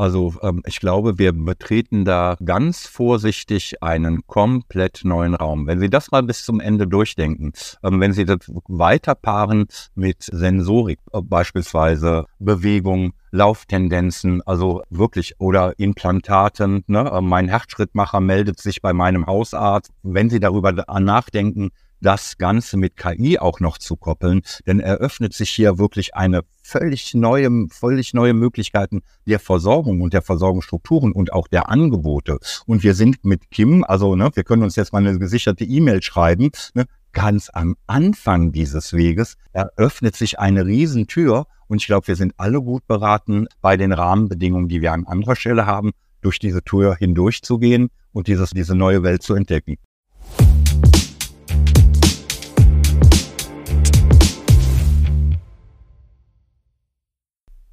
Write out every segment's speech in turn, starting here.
Also ähm, ich glaube, wir betreten da ganz vorsichtig einen komplett neuen Raum. Wenn Sie das mal bis zum Ende durchdenken, ähm, wenn Sie das weiterpaaren mit Sensorik, äh, beispielsweise Bewegung, Lauftendenzen, also wirklich oder Implantaten. Ne? Äh, mein Herzschrittmacher meldet sich bei meinem Hausarzt. Wenn Sie darüber nachdenken, das Ganze mit KI auch noch zu koppeln, denn eröffnet sich hier wirklich eine völlig neue, völlig neue Möglichkeiten der Versorgung und der Versorgungsstrukturen und auch der Angebote. Und wir sind mit Kim, also ne, wir können uns jetzt mal eine gesicherte E-Mail schreiben, ne, ganz am Anfang dieses Weges eröffnet sich eine Riesentür und ich glaube, wir sind alle gut beraten, bei den Rahmenbedingungen, die wir an anderer Stelle haben, durch diese Tür hindurchzugehen und dieses, diese neue Welt zu entdecken.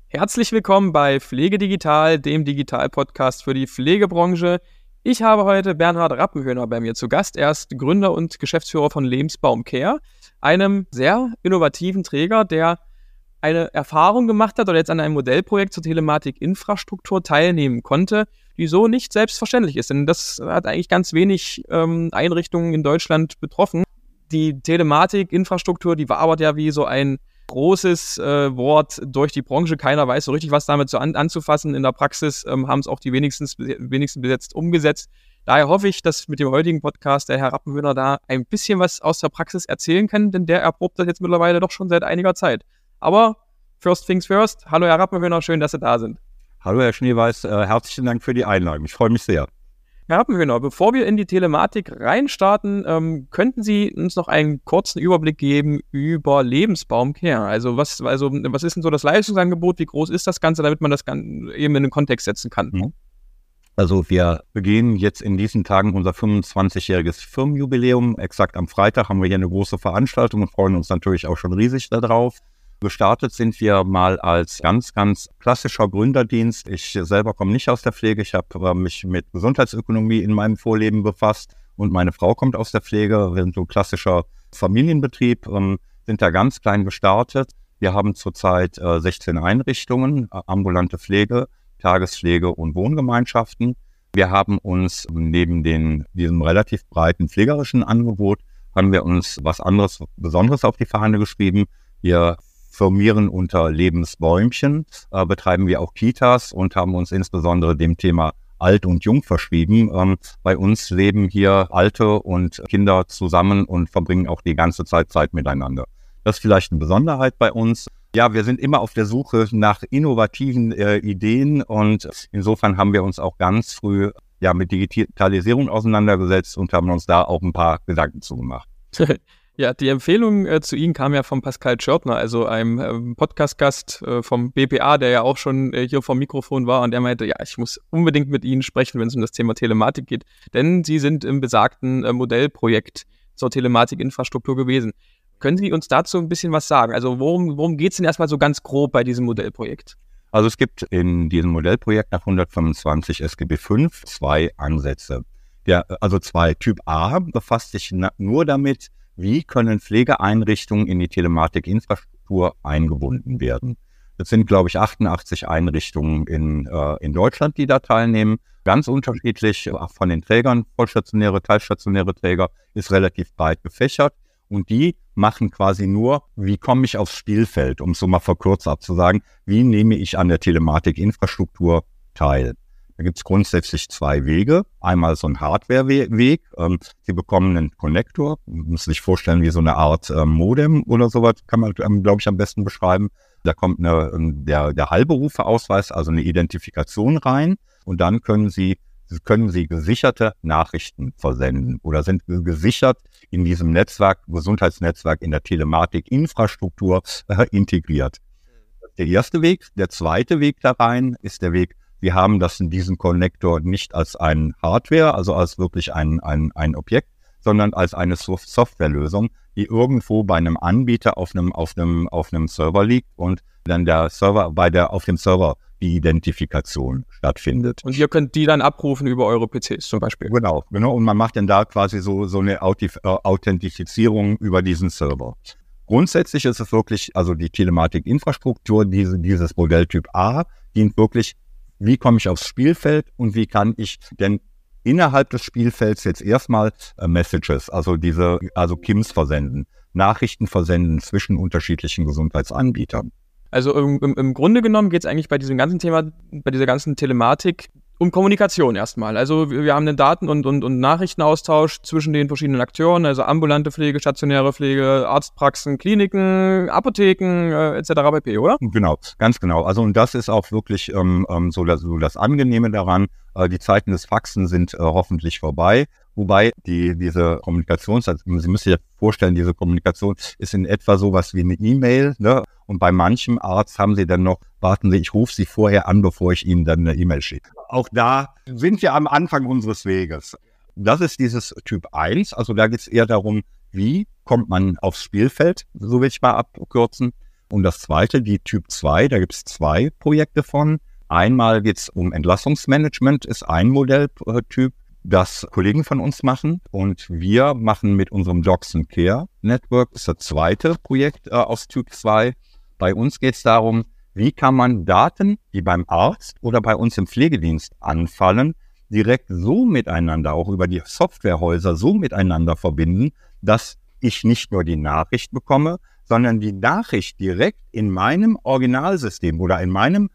Herzlich willkommen bei Pflege Digital, dem Digital-Podcast für die Pflegebranche. Ich habe heute Bernhard Rappenhöhner bei mir zu Gast. Er ist Gründer und Geschäftsführer von Lebensbaum Care, einem sehr innovativen Träger, der eine Erfahrung gemacht hat oder jetzt an einem Modellprojekt zur Telematik-Infrastruktur teilnehmen konnte, die so nicht selbstverständlich ist. Denn das hat eigentlich ganz wenig ähm, Einrichtungen in Deutschland betroffen. Die Telematik-Infrastruktur, die war aber ja wie so ein großes äh, Wort durch die Branche. Keiner weiß so richtig, was damit so an, anzufassen. In der Praxis ähm, haben es auch die wenigstens, wenigsten besetzt umgesetzt. Daher hoffe ich, dass mit dem heutigen Podcast der Herr Rappenhöhner da ein bisschen was aus der Praxis erzählen kann, denn der erprobt das jetzt mittlerweile doch schon seit einiger Zeit. Aber first things first. Hallo Herr Rappenhöhner, schön, dass Sie da sind. Hallo Herr Schneeweiß, äh, herzlichen Dank für die Einladung. Ich freue mich sehr. Herr Rappenhöhner, bevor wir in die Telematik reinstarten, ähm, könnten Sie uns noch einen kurzen Überblick geben über Lebensbaumcare? Also was, also was ist denn so das Leistungsangebot? Wie groß ist das Ganze, damit man das eben in den Kontext setzen kann? Mhm. Also wir begehen jetzt in diesen Tagen unser 25-jähriges Firmenjubiläum. Exakt am Freitag haben wir hier eine große Veranstaltung und freuen uns natürlich auch schon riesig darauf. Gestartet sind wir mal als ganz, ganz klassischer Gründerdienst. Ich selber komme nicht aus der Pflege. Ich habe äh, mich mit Gesundheitsökonomie in meinem Vorleben befasst und meine Frau kommt aus der Pflege. Wir sind so klassischer Familienbetrieb, ähm, sind da ganz klein gestartet. Wir haben zurzeit äh, 16 Einrichtungen, äh, ambulante Pflege, Tagespflege und Wohngemeinschaften. Wir haben uns neben den, diesem relativ breiten pflegerischen Angebot, haben wir uns was anderes, Besonderes auf die Fahne geschrieben. Wir firmieren unter Lebensbäumchen, äh, betreiben wir auch Kitas und haben uns insbesondere dem Thema alt und jung verschrieben. Ähm, bei uns leben hier Alte und Kinder zusammen und verbringen auch die ganze Zeit Zeit miteinander. Das ist vielleicht eine Besonderheit bei uns. Ja, wir sind immer auf der Suche nach innovativen äh, Ideen und insofern haben wir uns auch ganz früh ja, mit Digitalisierung auseinandergesetzt und haben uns da auch ein paar Gedanken zugemacht. Ja, die Empfehlung äh, zu Ihnen kam ja von Pascal Schörtner, also einem äh, Podcast-Gast äh, vom BPA, der ja auch schon äh, hier vom Mikrofon war und der meinte, ja, ich muss unbedingt mit Ihnen sprechen, wenn es um das Thema Telematik geht, denn Sie sind im besagten äh, Modellprojekt zur Telematikinfrastruktur gewesen. Können Sie uns dazu ein bisschen was sagen? Also worum, worum geht es denn erstmal so ganz grob bei diesem Modellprojekt? Also es gibt in diesem Modellprojekt nach 125 SGB V zwei Ansätze. Der, also zwei. Typ A befasst sich nur damit, wie können Pflegeeinrichtungen in die Telematikinfrastruktur eingebunden werden. Das sind, glaube ich, 88 Einrichtungen in, äh, in Deutschland, die da teilnehmen. Ganz unterschiedlich von den Trägern, vollstationäre, teilstationäre Träger, ist relativ breit gefächert. Und die machen quasi nur, wie komme ich aufs Spielfeld, um es so mal verkürzt abzusagen, wie nehme ich an der Telematikinfrastruktur teil. Da gibt es grundsätzlich zwei Wege. Einmal so ein Hardware-Weg. Ähm, Sie bekommen einen Connector. Man muss sich vorstellen, wie so eine Art ähm, Modem oder sowas, kann man, ähm, glaube ich, am besten beschreiben. Da kommt eine, ähm, der, der Heilberufeausweis, also eine Identifikation rein. Und dann können Sie, können Sie gesicherte Nachrichten versenden oder sind gesichert in diesem Netzwerk, Gesundheitsnetzwerk in der Telematik-Infrastruktur äh, integriert. Der erste Weg. Der zweite Weg da rein ist der Weg wir haben das in diesem Connector nicht als ein Hardware, also als wirklich ein, ein, ein Objekt, sondern als eine Softwarelösung, die irgendwo bei einem Anbieter auf einem, auf einem, auf einem Server liegt und dann der Server bei der, auf dem Server die Identifikation stattfindet. Und ihr könnt die dann abrufen über eure PCs zum Beispiel. Genau, genau. Und man macht dann da quasi so, so eine äh, Authentifizierung über diesen Server. Grundsätzlich ist es wirklich, also die Telematik-Infrastruktur, diese, dieses Modelltyp A dient wirklich wie komme ich aufs Spielfeld und wie kann ich denn innerhalb des Spielfelds jetzt erstmal äh, Messages, also diese, also KIMS versenden, Nachrichten versenden zwischen unterschiedlichen Gesundheitsanbietern. Also im, im Grunde genommen geht es eigentlich bei diesem ganzen Thema, bei dieser ganzen Telematik um Kommunikation erstmal. Also wir haben den Daten- und, und, und Nachrichtenaustausch zwischen den verschiedenen Akteuren, also ambulante Pflege, stationäre Pflege, Arztpraxen, Kliniken, Apotheken äh, etc. pp., oder? Genau, ganz genau. Also und das ist auch wirklich ähm, ähm so, das, so das Angenehme daran. Äh, die Zeiten des Faxen sind äh, hoffentlich vorbei. Wobei die, diese Kommunikation, also Sie müssen sich vorstellen, diese Kommunikation ist in etwa so was wie eine E-Mail. Ne? Und bei manchem Arzt haben Sie dann noch, warten Sie, ich rufe Sie vorher an, bevor ich Ihnen dann eine E-Mail schicke. Auch da sind wir am Anfang unseres Weges. Das ist dieses Typ 1. Also da geht es eher darum, wie kommt man aufs Spielfeld, so will ich mal abkürzen. Und das zweite, die Typ 2, da gibt es zwei Projekte von. Einmal geht es um Entlassungsmanagement, ist ein Modelltyp das Kollegen von uns machen. Und wir machen mit unserem Docs and Care Network, ist das zweite Projekt äh, aus Typ 2. Bei uns geht es darum, wie kann man Daten, die beim Arzt oder bei uns im Pflegedienst anfallen, direkt so miteinander, auch über die Softwarehäuser so miteinander verbinden, dass ich nicht nur die Nachricht bekomme, sondern die Nachricht direkt in meinem Originalsystem oder in meinem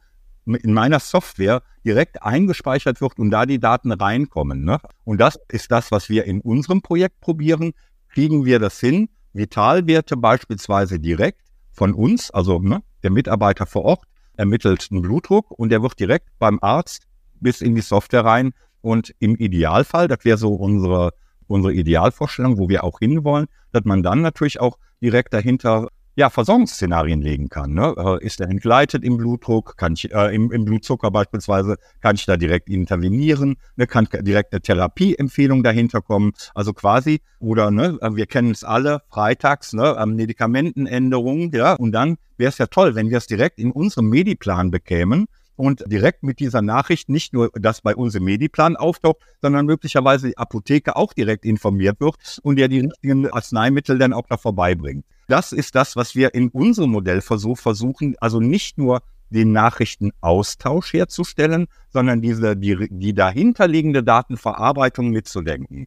in meiner Software direkt eingespeichert wird und da die Daten reinkommen. Ne? Und das ist das, was wir in unserem Projekt probieren. Kriegen wir das hin? Vitalwerte beispielsweise direkt von uns, also ne, der Mitarbeiter vor Ort ermittelt einen Blutdruck und der wird direkt beim Arzt bis in die Software rein. Und im Idealfall, das wäre so unsere, unsere Idealvorstellung, wo wir auch hinwollen, dass man dann natürlich auch direkt dahinter ja, Versorgungsszenarien legen kann. Ne? Äh, ist er entgleitet im Blutdruck, kann ich, äh, im, im, Blutzucker beispielsweise, kann ich da direkt intervenieren, ne? kann direkt eine Therapieempfehlung dahinter kommen. Also quasi, oder ne, äh, wir kennen es alle, freitags, ne, Medikamentenänderungen, ja, und dann wäre es ja toll, wenn wir es direkt in unserem Mediplan bekämen und direkt mit dieser Nachricht nicht nur, dass bei uns im Mediplan auftaucht, sondern möglicherweise die Apotheke auch direkt informiert wird und ja die richtigen Arzneimittel dann auch noch vorbeibringt. Das ist das, was wir in unserem Modellversuch versuchen, also nicht nur den Nachrichtenaustausch herzustellen, sondern diese, die, die dahinterliegende Datenverarbeitung mitzudenken.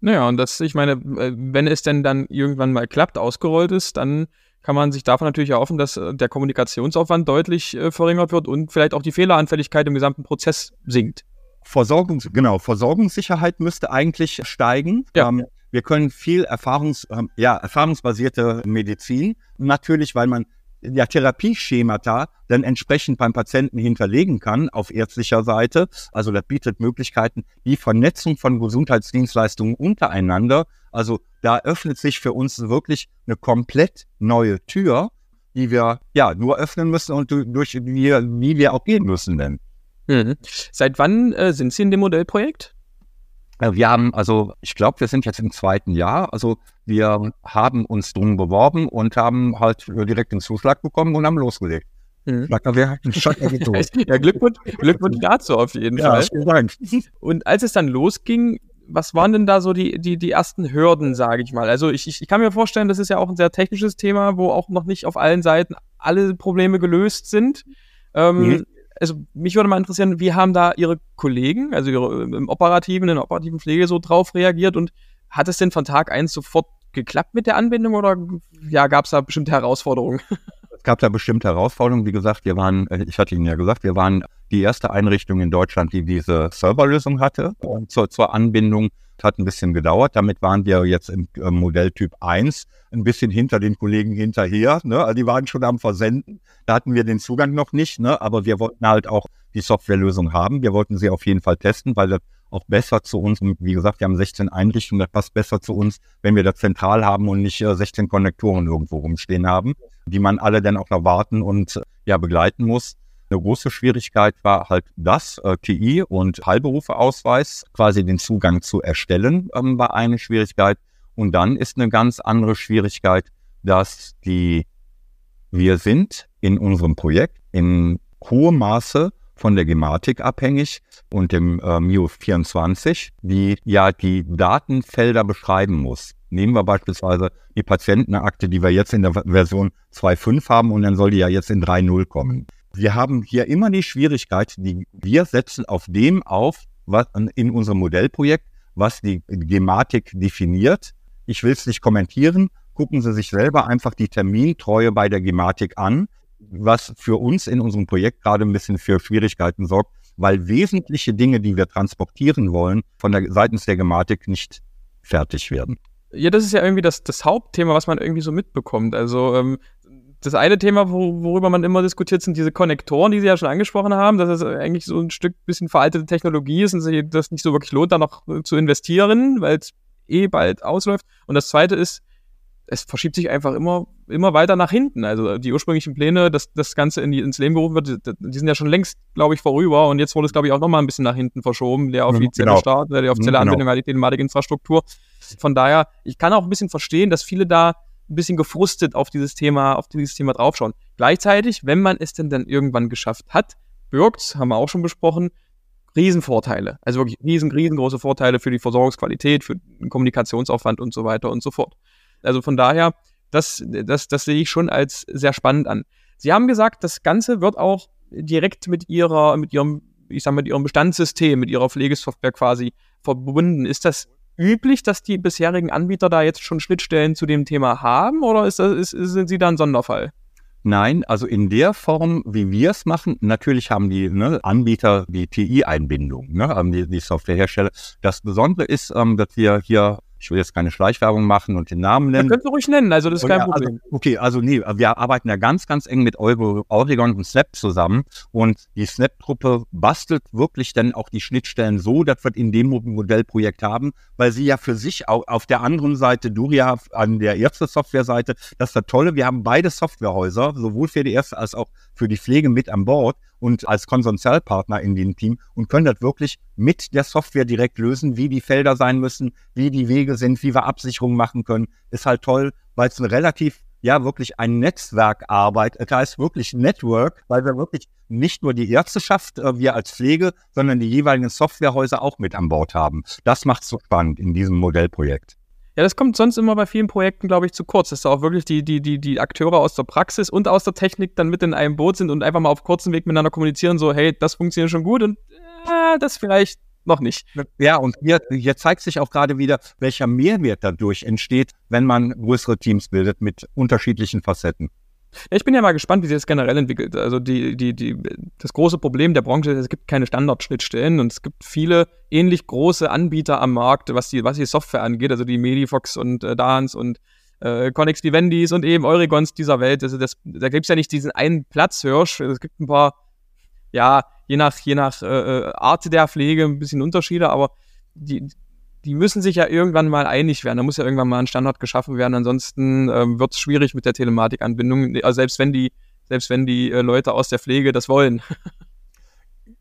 Naja, und das, ich meine, äh, wenn es denn dann irgendwann mal klappt, ausgerollt ist, dann kann man sich davon natürlich erhoffen, dass äh, der Kommunikationsaufwand deutlich äh, verringert wird und vielleicht auch die Fehleranfälligkeit im gesamten Prozess sinkt. Versorgungs genau, Versorgungssicherheit müsste eigentlich steigen. Ja. Ähm, wir können viel Erfahrungs, ähm, ja, erfahrungsbasierte Medizin, natürlich, weil man ja Therapieschemata dann entsprechend beim Patienten hinterlegen kann auf ärztlicher Seite. Also das bietet Möglichkeiten, die Vernetzung von Gesundheitsdienstleistungen untereinander. Also da öffnet sich für uns wirklich eine komplett neue Tür, die wir ja nur öffnen müssen und durch die, wie wir auch gehen müssen denn. Mhm. Seit wann äh, sind Sie in dem Modellprojekt? Äh, wir haben, also ich glaube, wir sind jetzt im zweiten Jahr. Also wir haben uns drum beworben und haben halt direkt den Zuschlag bekommen und haben losgelegt. Mhm. ja, Glückwunsch, Glückwunsch dazu auf jeden ja, Fall. Dank. Und als es dann losging, was waren denn da so die, die, die ersten Hürden, sage ich mal? Also ich, ich, ich kann mir vorstellen, das ist ja auch ein sehr technisches Thema, wo auch noch nicht auf allen Seiten alle Probleme gelöst sind. Ähm, mhm also mich würde mal interessieren, wie haben da Ihre Kollegen, also Ihre im operativen, in der operativen Pflege so drauf reagiert und hat es denn von Tag eins sofort geklappt mit der Anbindung oder ja, gab es da bestimmte Herausforderungen? Es gab da bestimmte Herausforderungen. Wie gesagt, wir waren, äh, ich hatte Ihnen ja gesagt, wir waren die erste Einrichtung in Deutschland, die diese Serverlösung hatte zur, zur Anbindung. Hat ein bisschen gedauert. Damit waren wir jetzt im äh, Modelltyp 1 ein bisschen hinter den Kollegen hinterher. Ne? Also die waren schon am Versenden. Da hatten wir den Zugang noch nicht, ne? aber wir wollten halt auch die Softwarelösung haben. Wir wollten sie auf jeden Fall testen, weil das auch besser zu uns, und wie gesagt, wir haben 16 Einrichtungen, das passt besser zu uns, wenn wir das zentral haben und nicht 16 äh, Konnektoren irgendwo rumstehen haben, die man alle dann auch noch warten und ja begleiten muss. Eine große Schwierigkeit war halt das, äh, TI und Heilberufeausweis, quasi den Zugang zu erstellen, ähm, war eine Schwierigkeit. Und dann ist eine ganz andere Schwierigkeit, dass die, wir sind in unserem Projekt in hohem Maße von der Gematik abhängig und dem äh, MIO 24, die ja die Datenfelder beschreiben muss. Nehmen wir beispielsweise die Patientenakte, die wir jetzt in der Version 2.5 haben und dann soll die ja jetzt in 3.0 kommen Wir haben hier immer die Schwierigkeit, die wir setzen auf dem auf, was in unserem Modellprojekt, was die Gematik definiert. Ich will es nicht kommentieren. Gucken Sie sich selber einfach die Termintreue bei der Gematik an, was für uns in unserem Projekt gerade ein bisschen für Schwierigkeiten sorgt, weil wesentliche Dinge, die wir transportieren wollen, von der seitens der Gematik nicht fertig werden. Ja, das ist ja irgendwie das, das Hauptthema, was man irgendwie so mitbekommt. Also ähm, das eine Thema, wo, worüber man immer diskutiert, sind diese Konnektoren, die Sie ja schon angesprochen haben, dass es eigentlich so ein Stück bisschen veraltete Technologie ist und sich das nicht so wirklich lohnt, da noch zu investieren, weil es eh bald ausläuft. Und das zweite ist, es verschiebt sich einfach immer, immer weiter nach hinten. Also die ursprünglichen Pläne, dass das Ganze in die, ins Leben gerufen wird, die, die sind ja schon längst, glaube ich, vorüber. Und jetzt wurde es, glaube ich, auch nochmal ein bisschen nach hinten verschoben, der offizielle genau. Start, der offizielle genau. Anwendung der Telematikinfrastruktur. Von daher, ich kann auch ein bisschen verstehen, dass viele da ein bisschen gefrustet auf dieses Thema, auf dieses Thema draufschauen. Gleichzeitig, wenn man es denn dann irgendwann geschafft hat, birgt, haben wir auch schon besprochen, Riesenvorteile. Also wirklich riesen, riesengroße Vorteile für die Versorgungsqualität, für den Kommunikationsaufwand und so weiter und so fort. Also von daher, das, das, das sehe ich schon als sehr spannend an. Sie haben gesagt, das Ganze wird auch direkt mit ihrer, mit ihrem, ich sag mal, mit ihrem Bestandssystem, mit ihrer Pflegesoftware quasi verbunden. Ist das üblich, dass die bisherigen Anbieter da jetzt schon Schnittstellen zu dem Thema haben oder ist das, ist, sind sie da ein Sonderfall? Nein, also in der Form, wie wir es machen, natürlich haben die ne, Anbieter die TI-Einbindung, ne, die, die Softwarehersteller. Das Besondere ist, ähm, dass wir hier ich will jetzt keine Schleichwerbung machen und den Namen nennen. Das könnt ihr ruhig nennen, also das ist kein ja, also, Problem. Also, okay, also nee, wir arbeiten ja ganz, ganz eng mit Oregon und Snap zusammen und die Snap-Truppe bastelt wirklich dann auch die Schnittstellen so, dass wir in dem Modellprojekt haben, weil sie ja für sich auch auf der anderen Seite, Duria an der ersten Softwareseite, das ist das Tolle, wir haben beide Softwarehäuser, sowohl für die erste als auch für die Pflege mit an Bord und als Konsortialpartner in dem Team und können das wirklich mit der Software direkt lösen, wie die Felder sein müssen, wie die Wege sind, wie wir Absicherungen machen können. Ist halt toll, weil es ein relativ ja wirklich ein Netzwerkarbeit. Es heißt wirklich Network, weil wir wirklich nicht nur die Ärzteschaft, äh, wir als Pflege, sondern die jeweiligen Softwarehäuser auch mit an Bord haben. Das macht es so spannend in diesem Modellprojekt. Ja, das kommt sonst immer bei vielen Projekten, glaube ich, zu kurz, dass da auch wirklich die, die, die, die Akteure aus der Praxis und aus der Technik dann mit in einem Boot sind und einfach mal auf kurzem Weg miteinander kommunizieren, so, hey, das funktioniert schon gut und äh, das vielleicht noch nicht. Ja, und hier, hier zeigt sich auch gerade wieder, welcher Mehrwert dadurch entsteht, wenn man größere Teams bildet mit unterschiedlichen Facetten. Ja, ich bin ja mal gespannt, wie sich das generell entwickelt. Also die, die, die, das große Problem der Branche ist, es gibt keine Standardschnittstellen und es gibt viele ähnlich große Anbieter am Markt, was die, was die Software angeht, also die Medifox und äh, Dance und äh, Connex Vivendis und eben Eurigons dieser Welt. Also das, da gibt es ja nicht diesen einen Platzhirsch. Es gibt ein paar, ja, je nach, je nach äh, äh, Art der Pflege ein bisschen Unterschiede, aber die, die müssen sich ja irgendwann mal einig werden. Da muss ja irgendwann mal ein Standard geschaffen werden. Ansonsten ähm, wird es schwierig mit der Telematikanbindung, also selbst wenn die, selbst wenn die äh, Leute aus der Pflege das wollen.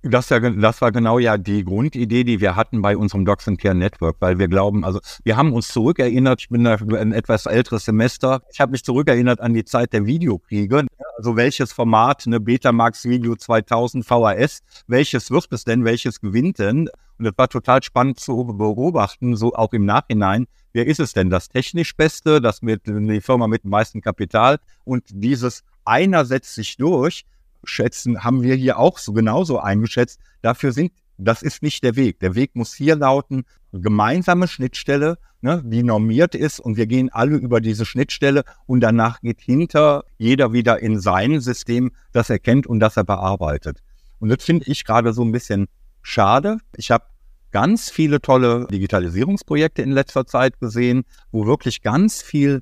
Das, ja, das war genau ja die Grundidee, die wir hatten bei unserem Docs and Care Network, weil wir glauben, also wir haben uns zurückerinnert, ich bin ein etwas älteres Semester, ich habe mich zurückerinnert an die Zeit der Videokriege, also welches Format, eine Betamax Video 2000 VHS, welches wird es denn, welches gewinnt denn? Und das war total spannend zu beobachten, so auch im Nachhinein. Wer ist es denn? Das technisch Beste, das mit die Firma mit dem meisten Kapital und dieses einer setzt sich durch schätzen, haben wir hier auch so genauso eingeschätzt. Dafür sind, das ist nicht der Weg. Der Weg muss hier lauten, gemeinsame Schnittstelle, ne, die normiert ist und wir gehen alle über diese Schnittstelle und danach geht hinter jeder wieder in sein System, das er kennt und das er bearbeitet. Und das finde ich gerade so ein bisschen schade. Ich habe ganz viele tolle Digitalisierungsprojekte in letzter Zeit gesehen, wo wirklich ganz viel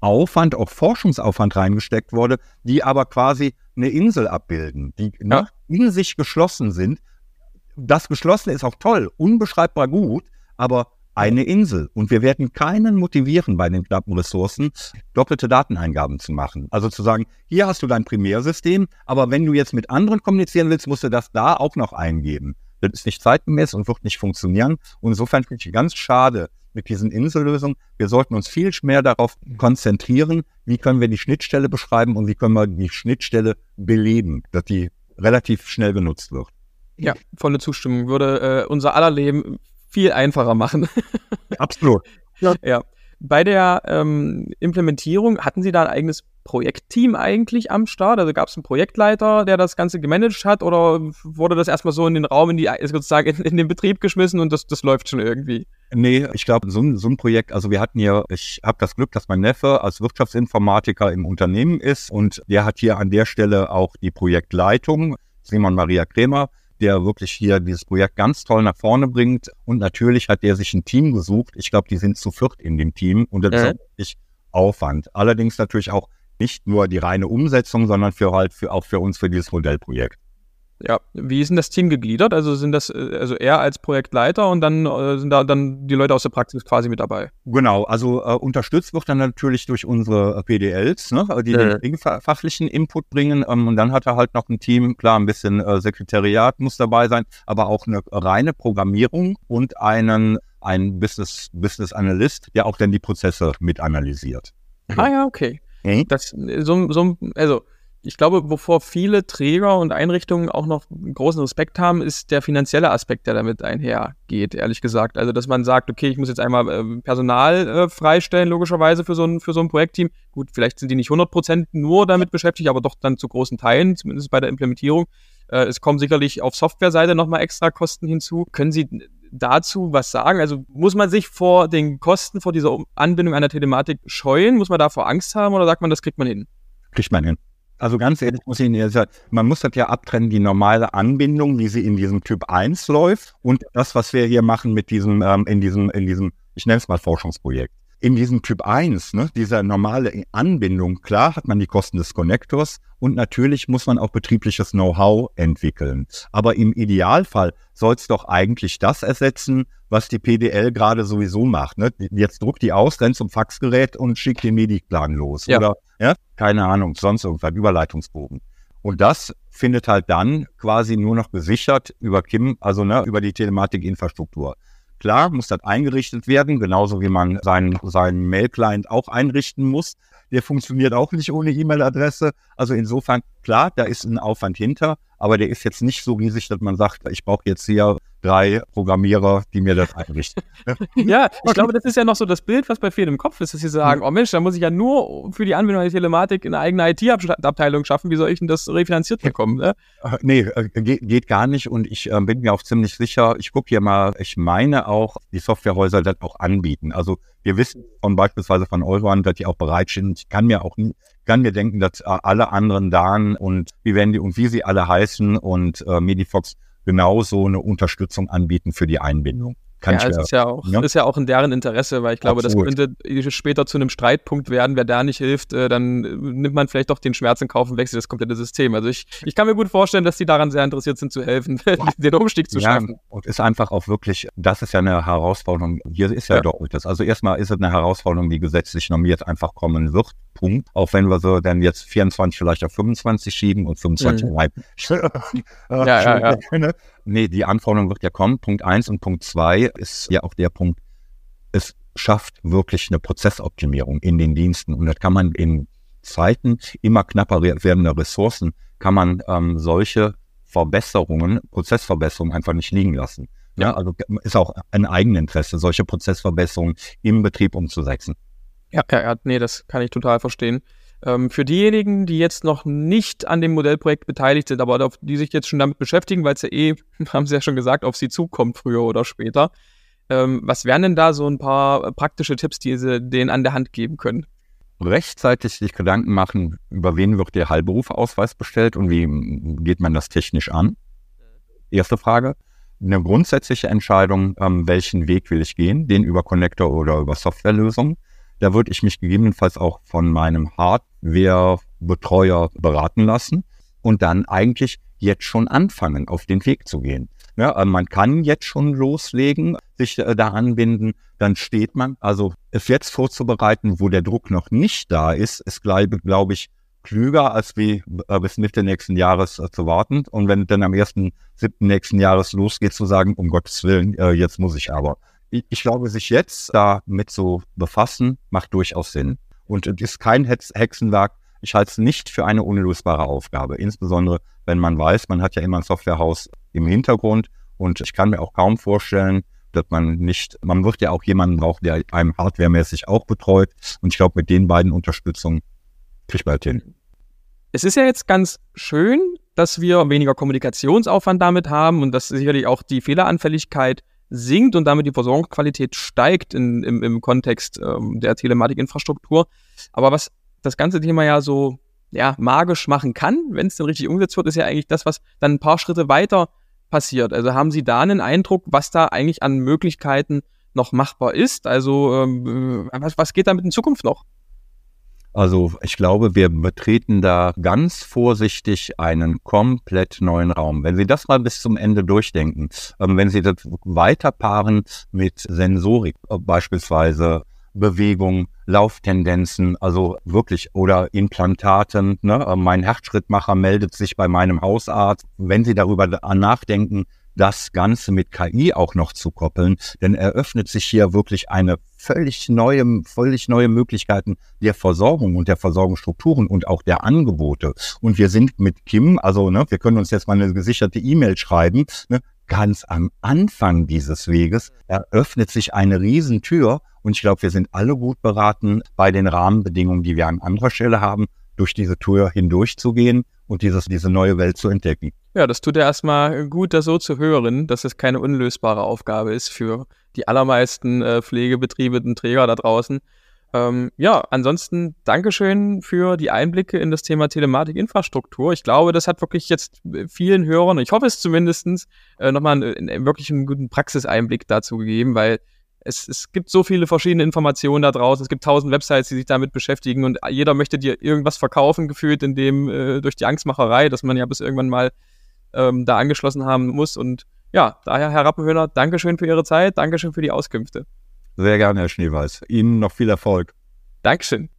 Aufwand, auch Forschungsaufwand reingesteckt wurde, die aber quasi eine Insel abbilden, die ja. in sich geschlossen sind. Das Geschlossene ist auch toll, unbeschreibbar gut, aber eine Insel. Und wir werden keinen motivieren bei den knappen Ressourcen, doppelte Dateneingaben zu machen. Also zu sagen, hier hast du dein Primärsystem, aber wenn du jetzt mit anderen kommunizieren willst, musst du das da auch noch eingeben. Das ist nicht zeitgemäß und wird nicht funktionieren. Und insofern finde ich ganz schade, mit diesen Insellösungen. Wir sollten uns viel mehr darauf konzentrieren, wie können wir die Schnittstelle beschreiben und wie können wir die Schnittstelle beleben, dass die relativ schnell genutzt wird. Ja, volle Zustimmung. Würde äh, unser aller Leben viel einfacher machen. Absolut. Ja. ja. Bei der ähm, Implementierung hatten Sie da ein eigenes Projektteam eigentlich am Start? Also gab es einen Projektleiter, der das Ganze gemanagt hat oder wurde das erstmal so in den Raum, in die, sozusagen in, in den Betrieb geschmissen und das, das läuft schon irgendwie? Nee, ich glaube, so, ein so ein Projekt, also wir hatten hier, ich habe das Glück, dass mein Neffe als Wirtschaftsinformatiker im Unternehmen ist und der hat hier an der Stelle auch die Projektleitung, Simon Maria Kremer, der wirklich hier dieses Projekt ganz toll nach vorne bringt. Und natürlich hat der sich ein Team gesucht. Ich glaube, die sind zu viert in dem Team und das ja. ist wirklich Aufwand. Allerdings natürlich auch nicht nur die reine Umsetzung, sondern für halt für, auch für uns für dieses Modellprojekt. Ja, wie ist denn das Team gegliedert? Also sind das äh, also er als Projektleiter und dann äh, sind da dann die Leute aus der Praxis quasi mit dabei? Genau, also äh, unterstützt wird dann natürlich durch unsere äh, PDLs, ne, die ja. den fachlichen Input bringen. Ähm, und dann hat er halt noch ein Team, klar, ein bisschen äh, Sekretariat muss dabei sein, aber auch eine reine Programmierung und einen einen Business Business Analyst, der auch dann die Prozesse mit analysiert. Ah ja, okay. Mhm. Das, so, so, also ich glaube, wovor viele Träger und Einrichtungen auch noch großen Respekt haben, ist der finanzielle Aspekt, der damit einhergeht, ehrlich gesagt. Also, dass man sagt, okay, ich muss jetzt einmal äh, Personal äh, freistellen, logischerweise für so, ein, für so ein Projektteam. Gut, vielleicht sind die nicht 100% nur damit beschäftigt, aber doch dann zu großen Teilen, zumindest bei der Implementierung. Äh, es kommen sicherlich auf Softwareseite nochmal extra Kosten hinzu. Können Sie dazu was sagen? Also muss man sich vor den Kosten, vor dieser Anbindung einer Telematik scheuen? Muss man davor Angst haben oder sagt man, das kriegt man hin? Kriegt man hin. Also ganz ehrlich muss ich Ihnen sagen, man muss das ja abtrennen, die normale Anbindung, wie sie in diesem Typ 1 läuft und das, was wir hier machen mit diesem, ähm, in diesem, in diesem, ich nenne es mal Forschungsprojekt in diesem Typ 1, ne, dieser normale Anbindung, klar hat man die Kosten des Connectors und natürlich muss man auch betriebliches Know-how entwickeln. Aber im Idealfall soll es doch eigentlich das ersetzen, was die PDL gerade sowieso macht. Ne? Jetzt druckt die aus, rennt zum Faxgerät und schickt den Mediplan los. Ja. Oder, ja, keine Ahnung, sonst irgendwas, Überleitungsbogen. Und das findet halt dann quasi nur noch gesichert über KIM, also ne, über die Telematikinfrastruktur. Klar, muss das eingerichtet werden, genauso wie man seinen, seinen Mail-Client auch einrichten muss. Der funktioniert auch nicht ohne E-Mail-Adresse. Also insofern, klar, da ist ein Aufwand hinter, aber der ist jetzt nicht so riesig, dass man sagt, ich brauche jetzt hier drei Programmierer, die mir das einrichten. ja, ich glaube, das ist ja noch so das Bild, was bei vielen im Kopf ist, dass sie sagen, oh Mensch, da muss ich ja nur für die Anwendung der Telematik eine eigene IT-Abteilung schaffen. Wie soll ich denn das refinanziert bekommen? Ne? Äh, nee, äh, geht, geht, gar nicht und ich äh, bin mir auch ziemlich sicher, ich gucke hier mal, ich meine auch, die Softwarehäuser das auch anbieten. Also wir wissen von beispielsweise von Euron, dass die auch bereit sind. Ich kann mir auch nie, kann mir denken, dass äh, alle anderen Dan und wie werden die und wie sie alle heißen und äh, Medifox genauso eine Unterstützung anbieten für die Einbindung. Kann ja, es ist ja, auch, ja? ist ja auch in deren Interesse, weil ich glaube, Absolut. das könnte später zu einem Streitpunkt werden. Wer da nicht hilft, äh, dann nimmt man vielleicht doch den Schmerz in Kauf und wechselt das komplette System. Also ich, ich kann mir gut vorstellen, dass die daran sehr interessiert sind, zu helfen, den Umstieg zu ja, schaffen. Und ist einfach auch wirklich, das ist ja eine Herausforderung. Hier ist ja, ja. doppeltes. Also erstmal ist es eine Herausforderung, die gesetzlich normiert einfach kommen wird. Punkt. Auch wenn wir so dann jetzt 24 vielleicht auf 25 schieben und 25 mhm. ja, ja, ja. Nee, die Anforderung wird ja kommen. Punkt eins und Punkt zwei ist ja auch der Punkt, es schafft wirklich eine Prozessoptimierung in den Diensten. Und das kann man in Zeiten immer knapper werdender Ressourcen, kann man ähm, solche Verbesserungen, Prozessverbesserungen einfach nicht liegen lassen. Ja, also ist auch ein Eigeninteresse, solche Prozessverbesserungen im Betrieb umzusetzen. Ja, ja, ja, nee, das kann ich total verstehen. Ähm, für diejenigen, die jetzt noch nicht an dem Modellprojekt beteiligt sind, aber die sich jetzt schon damit beschäftigen, weil es ja eh, haben sie ja schon gesagt, auf sie zukommt, früher oder später. Ähm, was wären denn da so ein paar praktische Tipps, die sie denen an der Hand geben können? Rechtzeitig sich Gedanken machen, über wen wird der Heilberufsausweis bestellt und wie geht man das technisch an? Erste Frage. Eine grundsätzliche Entscheidung, ähm, welchen Weg will ich gehen, den über Connector oder über Softwarelösungen. Da würde ich mich gegebenenfalls auch von meinem Hardware-Betreuer beraten lassen und dann eigentlich jetzt schon anfangen, auf den Weg zu gehen. Ja, äh, man kann jetzt schon loslegen, sich äh, da anbinden, dann steht man. Also es jetzt vorzubereiten, wo der Druck noch nicht da ist, ist, glaube glaub ich, klüger, als wie äh, bis Mitte nächsten Jahres zu warten. Und wenn dann am ersten, siebten nächsten Jahres losgeht, zu sagen, um Gottes Willen, jetzt muss ich aber ich glaube, sich jetzt damit zu befassen, macht durchaus Sinn. Und es ist kein Hexenwerk. Ich halte es nicht für eine unlösbare Aufgabe. Insbesondere, wenn man weiß, man hat ja immer ein Softwarehaus im Hintergrund. Und ich kann mir auch kaum vorstellen, dass man nicht, man wird ja auch jemanden brauchen, der einem hardwaremäßig auch betreut. Und ich glaube, mit den beiden Unterstützungen Krieg bald hin. Es ist ja jetzt ganz schön, dass wir weniger Kommunikationsaufwand damit haben und dass sicherlich auch die Fehleranfälligkeit sinkt und damit die Versorgungsqualität steigt in, im, im Kontext ähm, der Telematikinfrastruktur. Aber was das ganze Thema ja so ja, magisch machen kann, wenn es dann richtig umgesetzt wird, ist ja eigentlich das, was dann ein paar Schritte weiter passiert. Also haben Sie da einen Eindruck, was da eigentlich an Möglichkeiten noch machbar ist? Also ähm, was, was geht damit in Zukunft noch? Also ich glaube, wir betreten da ganz vorsichtig einen komplett neuen Raum. Wenn Sie das mal bis zum Ende durchdenken, ähm, wenn Sie das weiterpaaren mit Sensorik, äh, beispielsweise Bewegung, Lauftendenzen, also wirklich oder Implantaten. Ne? Äh, mein Herzschrittmacher meldet sich bei meinem Hausarzt. Wenn Sie darüber nachdenken, das Ganze mit KI auch noch zu koppeln, denn eröffnet sich hier wirklich eine völlig neue, völlig neue Möglichkeiten der Versorgung und der Versorgungsstrukturen und auch der Angebote. Und wir sind mit Kim, also ne, wir können uns jetzt mal eine gesicherte E-Mail schreiben, ne, ganz am Anfang dieses Weges eröffnet sich eine Riesentür und ich glaube, wir sind alle gut beraten, bei den Rahmenbedingungen, die wir an anderer Stelle haben, durch diese Tür hindurchzugehen und dieses, diese neue Welt zu entdecken. Ja, das tut ja erstmal gut, das so zu hören, dass es keine unlösbare Aufgabe ist für die allermeisten äh, Pflegebetriebe und Träger da draußen. Ähm, ja, ansonsten Dankeschön für die Einblicke in das Thema Telematikinfrastruktur. Ich glaube, das hat wirklich jetzt vielen Hörern, ich hoffe es zumindest, äh, nochmal einen, einen, wirklich einen guten Praxiseinblick dazu gegeben, weil es, es gibt so viele verschiedene Informationen da draußen. Es gibt tausend Websites, die sich damit beschäftigen und jeder möchte dir irgendwas verkaufen, gefühlt in dem äh, durch die Angstmacherei, dass man ja bis irgendwann mal ähm, da angeschlossen haben muss. Und ja, daher, Herr Rappenhöhner, Dankeschön für Ihre Zeit, Dankeschön für die Auskünfte. Sehr gerne, Herr Schneeweiß. Ihnen noch viel Erfolg. Dankeschön.